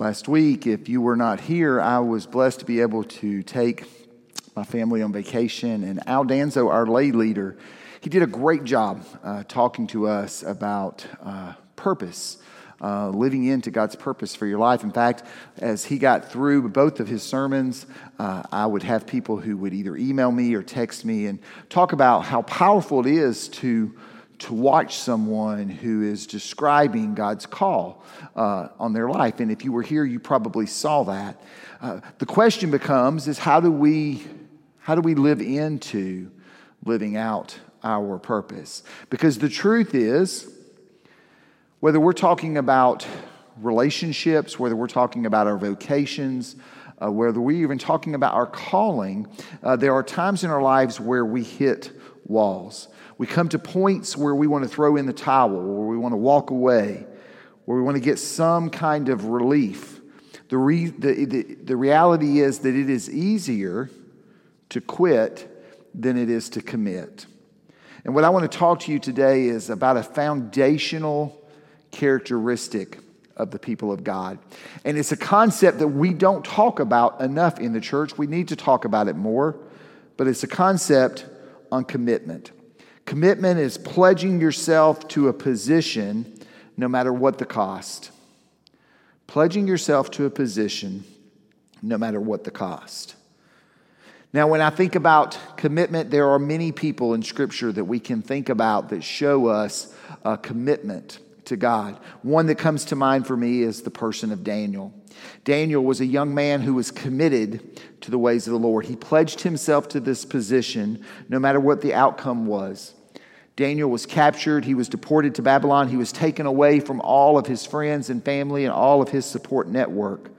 Last week, if you were not here, I was blessed to be able to take my family on vacation. And Al Danzo, our lay leader, he did a great job uh, talking to us about uh, purpose. Uh, living into God's purpose for your life. In fact, as he got through both of his sermons, uh, I would have people who would either email me or text me and talk about how powerful it is to to watch someone who is describing God's call uh, on their life. And if you were here, you probably saw that. Uh, the question becomes is how do we how do we live into living out our purpose? Because the truth is, whether we're talking about relationships, whether we're talking about our vocations, uh, whether we're even talking about our calling, uh, there are times in our lives where we hit walls. We come to points where we want to throw in the towel, where we want to walk away, where we want to get some kind of relief. The, re, the, the, the reality is that it is easier to quit than it is to commit. And what I want to talk to you today is about a foundational characteristic of the people of God. And it's a concept that we don't talk about enough in the church. We need to talk about it more, but it's a concept on commitment. Commitment is pledging yourself to a position no matter what the cost. Pledging yourself to a position no matter what the cost. Now, when I think about commitment, there are many people in Scripture that we can think about that show us a commitment to God. One that comes to mind for me is the person of Daniel. Daniel was a young man who was committed to the ways of the Lord. He pledged himself to this position no matter what the outcome was. Daniel was captured. He was deported to Babylon. He was taken away from all of his friends and family and all of his support network.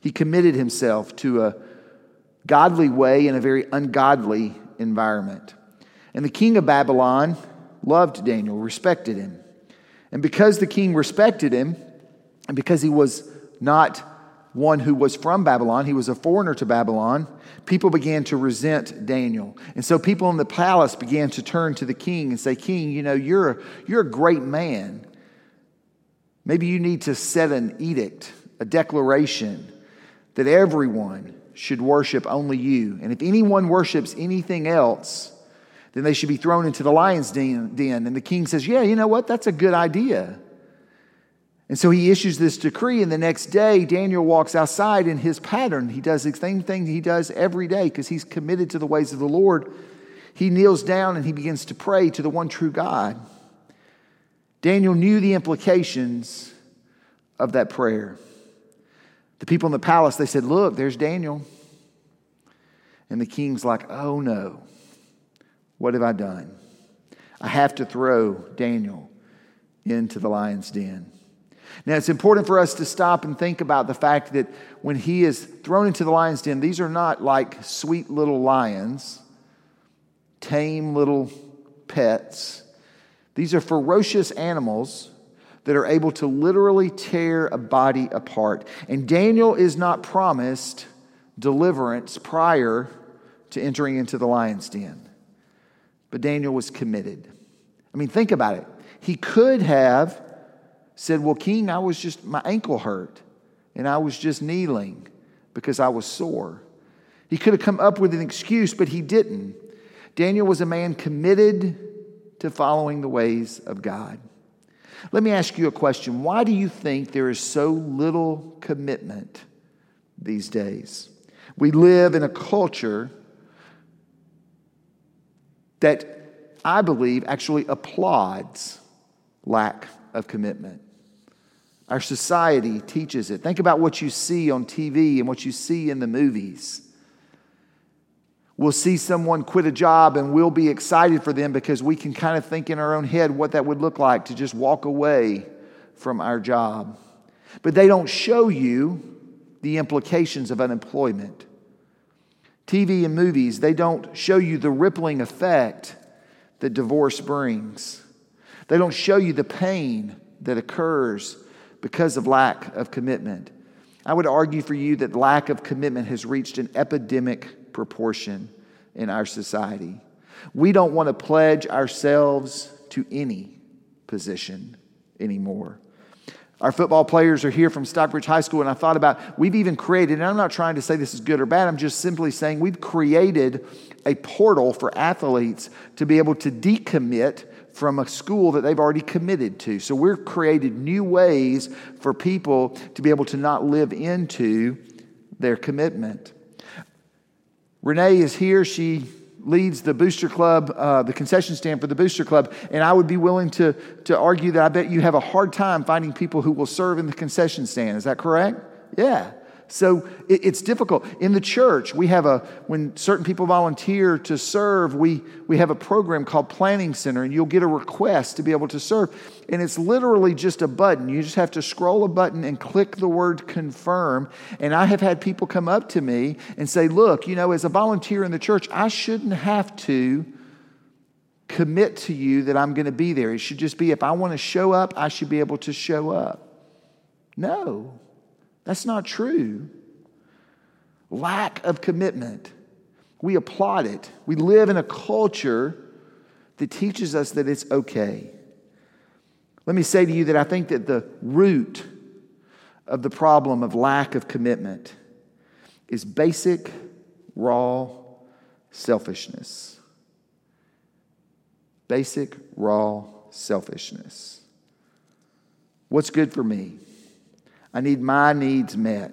He committed himself to a godly way in a very ungodly environment. And the king of Babylon loved Daniel, respected him. And because the king respected him, and because he was not one who was from Babylon, he was a foreigner to Babylon, people began to resent Daniel. And so people in the palace began to turn to the king and say, King, you know, you're a, you're a great man. Maybe you need to set an edict, a declaration that everyone should worship only you. And if anyone worships anything else, then they should be thrown into the lion's den. And the king says, Yeah, you know what? That's a good idea. And so he issues this decree, and the next day, Daniel walks outside in his pattern. He does the same thing he does every day because he's committed to the ways of the Lord. He kneels down and he begins to pray to the one true God. Daniel knew the implications of that prayer. The people in the palace, they said, Look, there's Daniel. And the king's like, Oh no, what have I done? I have to throw Daniel into the lion's den. Now, it's important for us to stop and think about the fact that when he is thrown into the lion's den, these are not like sweet little lions, tame little pets. These are ferocious animals that are able to literally tear a body apart. And Daniel is not promised deliverance prior to entering into the lion's den. But Daniel was committed. I mean, think about it. He could have said, Well, King, I was just, my ankle hurt, and I was just kneeling because I was sore. He could have come up with an excuse, but he didn't. Daniel was a man committed to following the ways of God. Let me ask you a question. Why do you think there is so little commitment these days? We live in a culture that I believe actually applauds lack of commitment. Our society teaches it. Think about what you see on TV and what you see in the movies. We'll see someone quit a job and we'll be excited for them because we can kind of think in our own head what that would look like to just walk away from our job. But they don't show you the implications of unemployment. TV and movies, they don't show you the rippling effect that divorce brings. They don't show you the pain that occurs because of lack of commitment. I would argue for you that lack of commitment has reached an epidemic proportion in our society. We don't want to pledge ourselves to any position anymore. Our football players are here from Stockbridge High School, and I thought about we've even created, and I'm not trying to say this is good or bad, I'm just simply saying we've created a portal for athletes to be able to decommit from a school that they've already committed to. So we've created new ways for people to be able to not live into their commitment. Renee is here. She leads the Booster Club, uh, the concession stand for the Booster Club, and I would be willing to, to argue that I bet you have a hard time finding people who will serve in the concession stand. Is that correct? Yeah. So it, it's difficult. In the church, we have a, when certain people volunteer to serve, we, we have a program called Planning Center, and you'll get a request to be able to serve. And it's literally just a button. You just have to scroll a button and click the word confirm. And I have had people come up to me and say, Look, you know, as a volunteer in the church, I shouldn't have to commit to you that I'm going to be there. It should just be if I want to show up, I should be able to show up. No. That's not true. Lack of commitment. We applaud it. We live in a culture that teaches us that it's okay. Let me say to you that I think that the root of the problem of lack of commitment is basic, raw selfishness. Basic, raw selfishness. What's good for me? I need my needs met.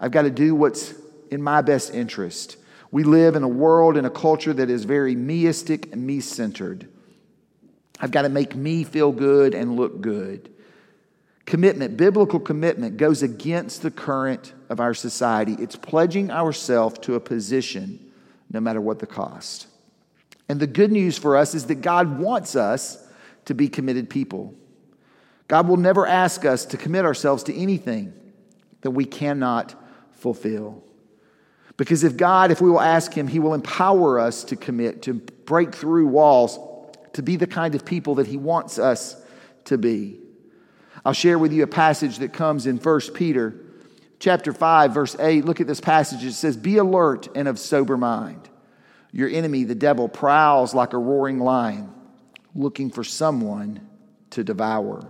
I've got to do what's in my best interest. We live in a world and a culture that is very meistic and me centered. I've got to make me feel good and look good. Commitment, biblical commitment, goes against the current of our society. It's pledging ourselves to a position no matter what the cost. And the good news for us is that God wants us to be committed people. God will never ask us to commit ourselves to anything that we cannot fulfill. Because if God, if we will ask Him, He will empower us to commit, to break through walls, to be the kind of people that He wants us to be. I'll share with you a passage that comes in 1 Peter chapter 5 verse 8. Look at this passage. It says, "Be alert and of sober mind. Your enemy the devil prowls like a roaring lion, looking for someone to devour."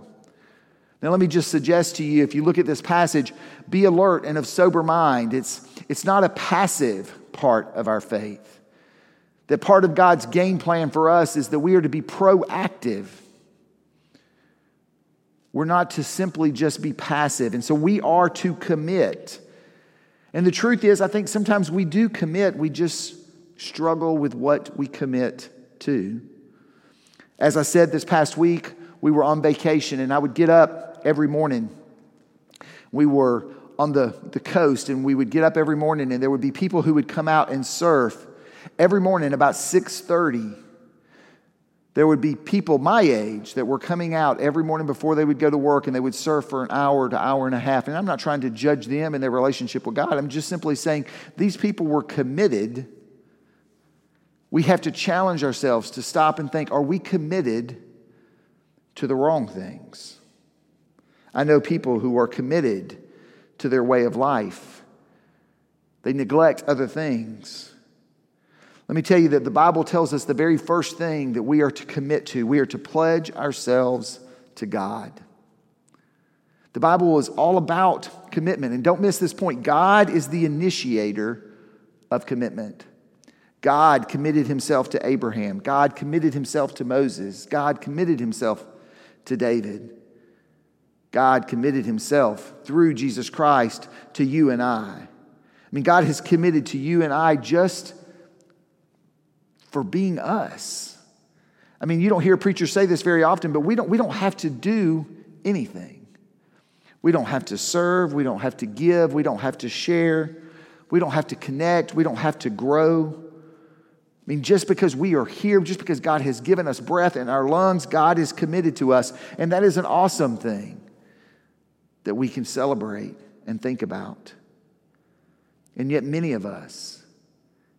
Now, let me just suggest to you if you look at this passage, be alert and of sober mind. It's, it's not a passive part of our faith. That part of God's game plan for us is that we are to be proactive. We're not to simply just be passive. And so we are to commit. And the truth is, I think sometimes we do commit, we just struggle with what we commit to. As I said this past week, we were on vacation, and I would get up every morning. We were on the, the coast and we would get up every morning and there would be people who would come out and surf. Every morning about 6.30 there would be people my age that were coming out every morning before they would go to work and they would surf for an hour to hour and a half. And i'm not trying to judge them and their relationship with god. I'm just simply saying these people were committed. We have to challenge ourselves to stop and think are we committed to the wrong things I know people who are committed to their way of life, they neglect other things. Let me tell you that the Bible tells us the very first thing that we are to commit to, we are to pledge ourselves to God. The Bible is all about commitment. And don't miss this point God is the initiator of commitment. God committed himself to Abraham. God committed himself to Moses. God committed himself to David. God committed himself through Jesus Christ to you and I. I mean, God has committed to you and I just for being us. I mean, you don't hear preachers say this very often, but we don't, we don't have to do anything. We don't have to serve. We don't have to give. We don't have to share. We don't have to connect. We don't have to grow. I mean, just because we are here, just because God has given us breath in our lungs, God is committed to us. And that is an awesome thing that we can celebrate and think about. And yet, many of us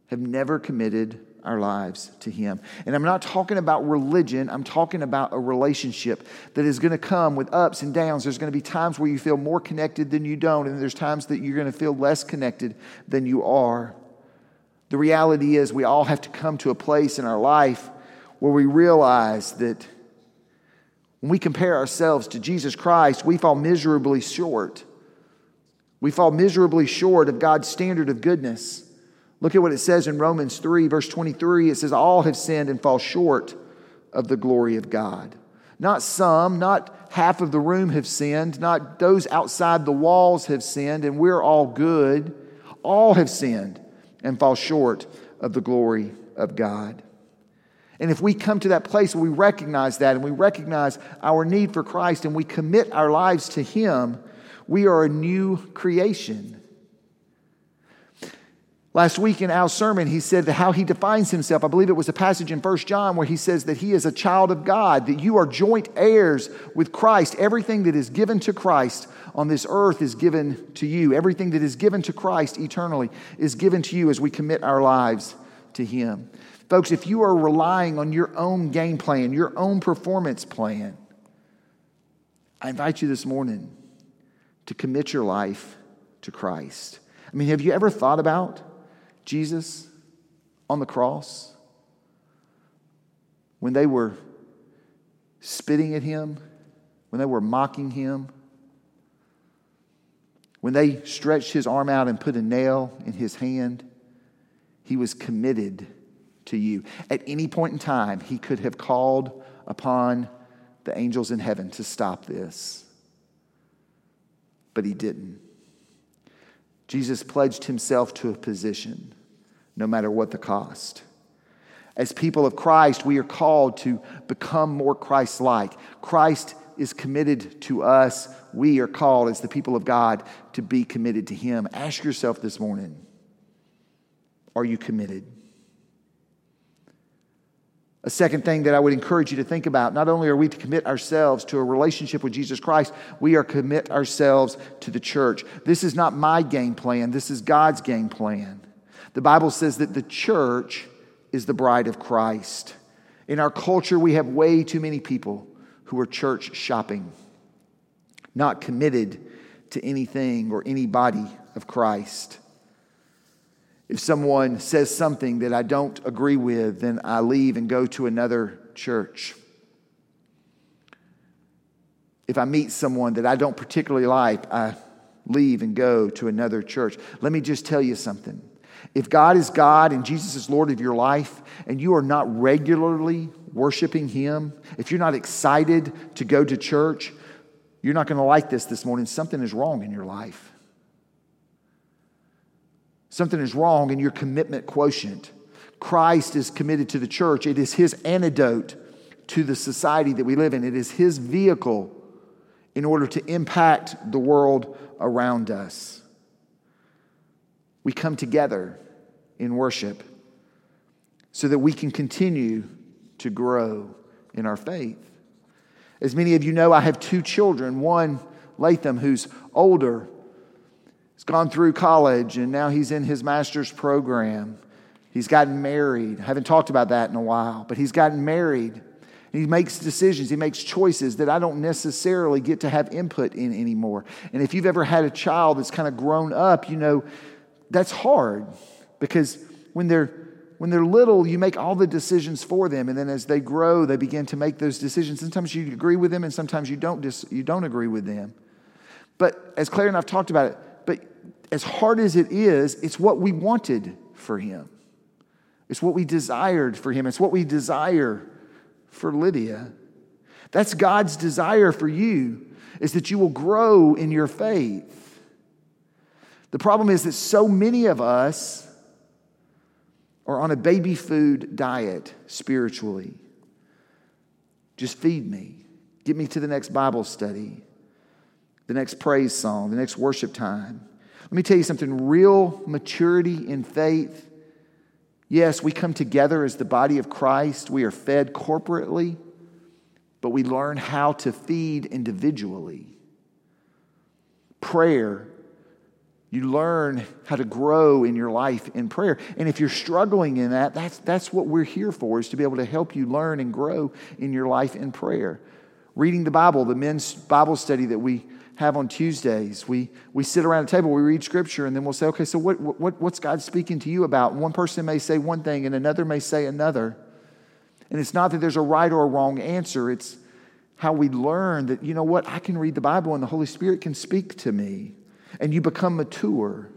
have never committed our lives to Him. And I'm not talking about religion, I'm talking about a relationship that is going to come with ups and downs. There's going to be times where you feel more connected than you don't, and there's times that you're going to feel less connected than you are. The reality is, we all have to come to a place in our life where we realize that When we compare ourselves to Jesus Christ, we fall miserably short. We fall miserably short of God's standard of goodness. Look at what it says in Romans 3, verse 23. It says, All have sinned and fall short of the glory of God. Not some, not half of the room have sinned, not those outside the walls have sinned, and we're all good. All have sinned and fall short of the glory of God. And if we come to that place where we recognize that and we recognize our need for Christ and we commit our lives to Him, we are a new creation. Last week in Al's sermon, he said how he defines himself. I believe it was a passage in 1 John where he says that he is a child of God, that you are joint heirs with Christ. Everything that is given to Christ on this earth is given to you. Everything that is given to Christ eternally is given to you as we commit our lives to him. Folks, if you are relying on your own game plan, your own performance plan, I invite you this morning to commit your life to Christ. I mean, have you ever thought about Jesus on the cross? When they were spitting at him, when they were mocking him, when they stretched his arm out and put a nail in his hand, he was committed to you. At any point in time, he could have called upon the angels in heaven to stop this but he didn't. Jesus pledged himself to a position, no matter what the cost. As people of Christ, we are called to become more Christ like. Christ is committed to us. We are called, as the people of God, to be committed to Him. Ask yourself this morning are you committed? A second thing that I would encourage you to think about not only are we to commit ourselves to a relationship with Jesus Christ, we are commit ourselves to the church. This is not my game plan, this is God's game plan. The Bible says that the church is the bride of Christ. In our culture, we have way too many people who are church shopping, not committed to anything or anybody of Christ. If someone says something that I don't agree with, then I leave and go to another church. If I meet someone that I don't particularly like, I leave and go to another church. Let me just tell you something. If God is God and Jesus is Lord of your life, and you are not regularly worshiping Him, if you're not excited to go to church, you're not going to like this this morning. Something is wrong in your life. Something is wrong in your commitment quotient. Christ is committed to the church, it is his antidote to the society that we live in, it is his vehicle in order to impact the world around us. We come together in worship so that we can continue to grow in our faith. As many of you know, I have two children one, Latham, who's older He's gone through college and now he's in his master's program. He's gotten married. I haven't talked about that in a while, but he's gotten married. He makes decisions, he makes choices that I don't necessarily get to have input in anymore. And if you've ever had a child that's kind of grown up, you know that's hard because when they're when they're little, you make all the decisions for them, and then as they grow, they begin to make those decisions. Sometimes you agree with them, and sometimes you don't. Dis- you don't agree with them. But as Claire and I've talked about it, but as hard as it is, it's what we wanted for him. It's what we desired for him. It's what we desire for Lydia. That's God's desire for you is that you will grow in your faith. The problem is that so many of us are on a baby food diet spiritually. Just feed me. Get me to the next Bible study the next praise song, the next worship time. Let me tell you something real maturity in faith. Yes, we come together as the body of Christ, we are fed corporately, but we learn how to feed individually. Prayer, you learn how to grow in your life in prayer. And if you're struggling in that, that's, that's what we're here for, is to be able to help you learn and grow in your life in prayer. Reading the Bible, the men's Bible study that we have on Tuesdays. We, we sit around a table, we read scripture, and then we'll say, okay, so what, what, what's God speaking to you about? one person may say one thing, and another may say another. And it's not that there's a right or a wrong answer, it's how we learn that, you know what, I can read the Bible and the Holy Spirit can speak to me. And you become mature.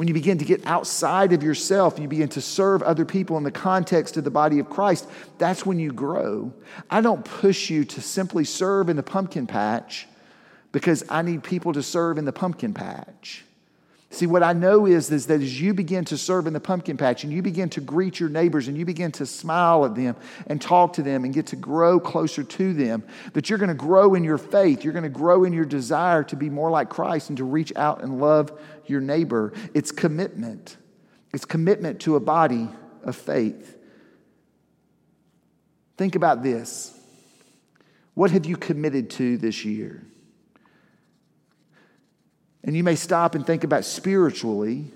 When you begin to get outside of yourself, you begin to serve other people in the context of the body of Christ, that's when you grow. I don't push you to simply serve in the pumpkin patch because I need people to serve in the pumpkin patch. See, what I know is, is that as you begin to serve in the pumpkin patch and you begin to greet your neighbors and you begin to smile at them and talk to them and get to grow closer to them, that you're going to grow in your faith. You're going to grow in your desire to be more like Christ and to reach out and love your neighbor. It's commitment, it's commitment to a body of faith. Think about this. What have you committed to this year? And you may stop and think about spiritually.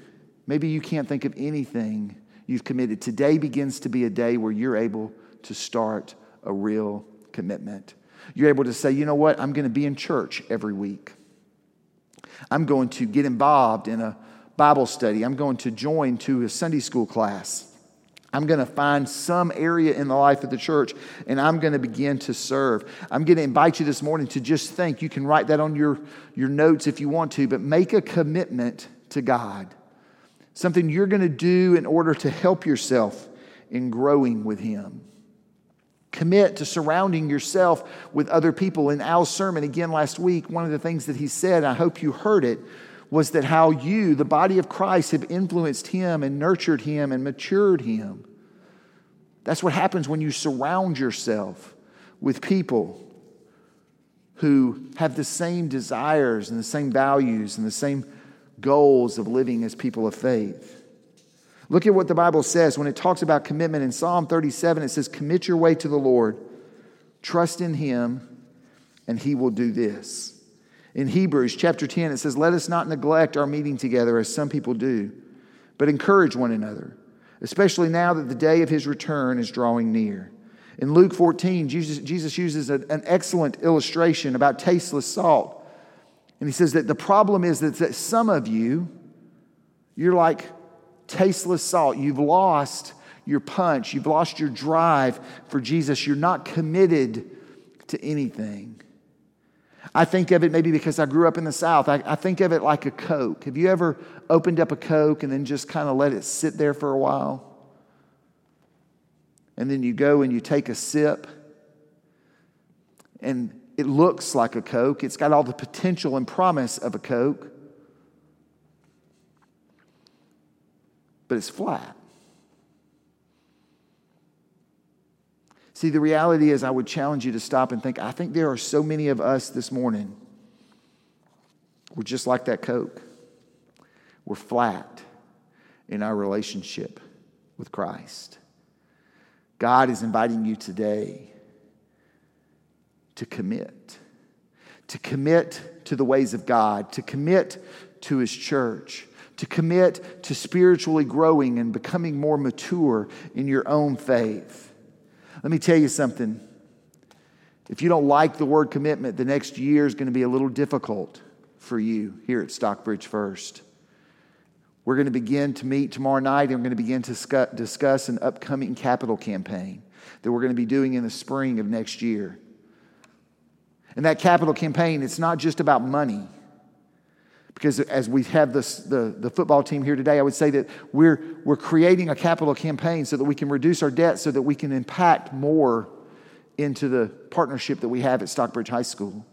Maybe you can't think of anything you've committed. Today begins to be a day where you're able to start a real commitment. You're able to say, you know what? I'm going to be in church every week. I'm going to get involved in a Bible study. I'm going to join to a Sunday school class. I'm going to find some area in the life of the church and I'm going to begin to serve. I'm going to invite you this morning to just think. You can write that on your, your notes if you want to, but make a commitment to God. Something you're going to do in order to help yourself in growing with Him. Commit to surrounding yourself with other people. In Al's sermon again last week, one of the things that he said, I hope you heard it, was that how you, the body of Christ, have influenced him and nurtured him and matured him. That's what happens when you surround yourself with people who have the same desires and the same values and the same goals of living as people of faith. Look at what the Bible says when it talks about commitment in Psalm 37. It says, Commit your way to the Lord, trust in him, and he will do this. In Hebrews chapter 10, it says, Let us not neglect our meeting together as some people do, but encourage one another, especially now that the day of his return is drawing near. In Luke 14, Jesus, Jesus uses an, an excellent illustration about tasteless salt. And he says that the problem is that, that some of you, you're like tasteless salt. You've lost your punch, you've lost your drive for Jesus. You're not committed to anything. I think of it maybe because I grew up in the South. I, I, think of it like a Coke. Have you ever opened up a Coke and then just kind of let it sit there for a while? And then you go and you take a sip, and it looks like a Coke. It's got all the potential and promise of a Coke, but it's flat. See, the reality is, I would challenge you to stop and think I think there are so many of us this morning. We're just like that Coke. We're flat in our relationship with Christ. God is inviting you today to commit, to commit to the ways of God, to commit to His church, to commit to spiritually growing and becoming more mature in your own faith. Let me tell you something. If you don't like the word commitment, the next year is going to be a little difficult for you here at Stockbridge First. We're going to begin to meet tomorrow night and we're going to begin to discuss an upcoming capital campaign that we're going to be doing in the spring of next year. And that capital campaign, it's not just about money. Because as we have this, the, the football team here today, I would say that we're, we're creating a capital campaign so that we can reduce our debt, so that we can impact more into the partnership that we have at Stockbridge High School.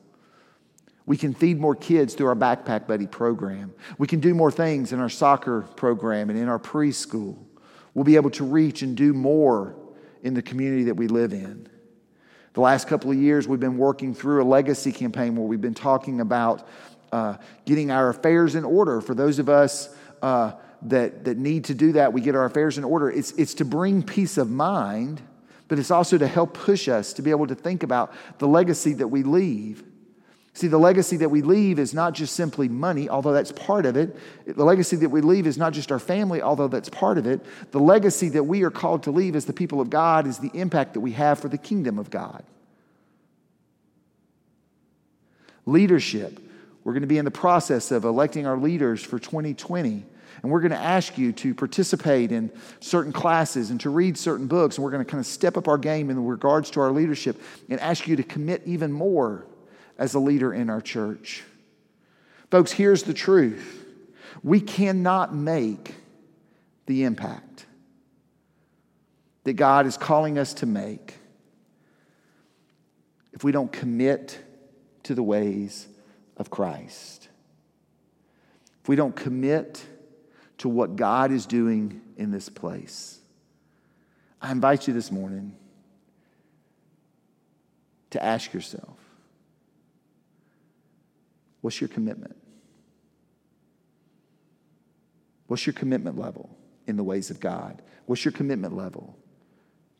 We can feed more kids through our Backpack Buddy program. We can do more things in our soccer program and in our preschool. We'll be able to reach and do more in the community that we live in. The last couple of years, we've been working through a legacy campaign where we've been talking about uh, getting our affairs in order. For those of us uh, that, that need to do that, we get our affairs in order. It's, it's to bring peace of mind, but it's also to help push us to be able to think about the legacy that we leave. See, the legacy that we leave is not just simply money, although that's part of it. The legacy that we leave is not just our family, although that's part of it. The legacy that we are called to leave as the people of God is the impact that we have for the kingdom of God. Leadership we're going to be in the process of electing our leaders for 2020. And we're going to ask you to participate in certain classes and to read certain books. And we're going to kind of step up our game in regards to our leadership and ask you to commit even more as a leader in our church. Folks, here's the truth we cannot make the impact that God is calling us to make if we don't commit to the ways of Christ. If we don't commit to what God is doing in this place. I invite you this morning to ask yourself what's your commitment? What's your commitment level in the ways of God? What's your commitment level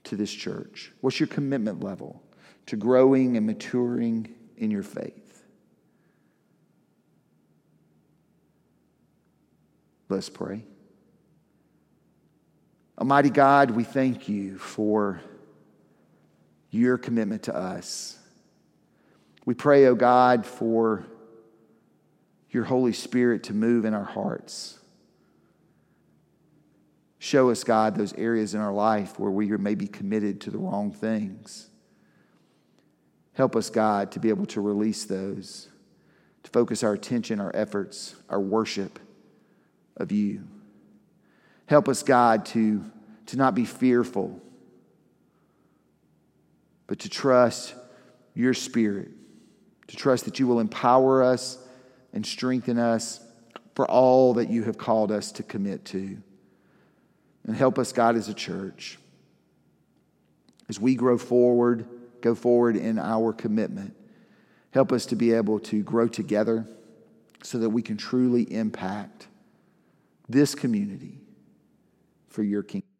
to this church? What's your commitment level to growing and maturing in your faith? Let's pray. Almighty God, we thank you for your commitment to us. We pray, O oh God, for your Holy Spirit to move in our hearts. Show us, God, those areas in our life where we may be committed to the wrong things. Help us, God, to be able to release those, to focus our attention, our efforts, our worship of you. Help us, God, to, to not be fearful, but to trust your Spirit, to trust that you will empower us and strengthen us for all that you have called us to commit to. And help us, God, as a church, as we grow forward go forward in our commitment. Help us to be able to grow together so that we can truly impact this community for your kingdom.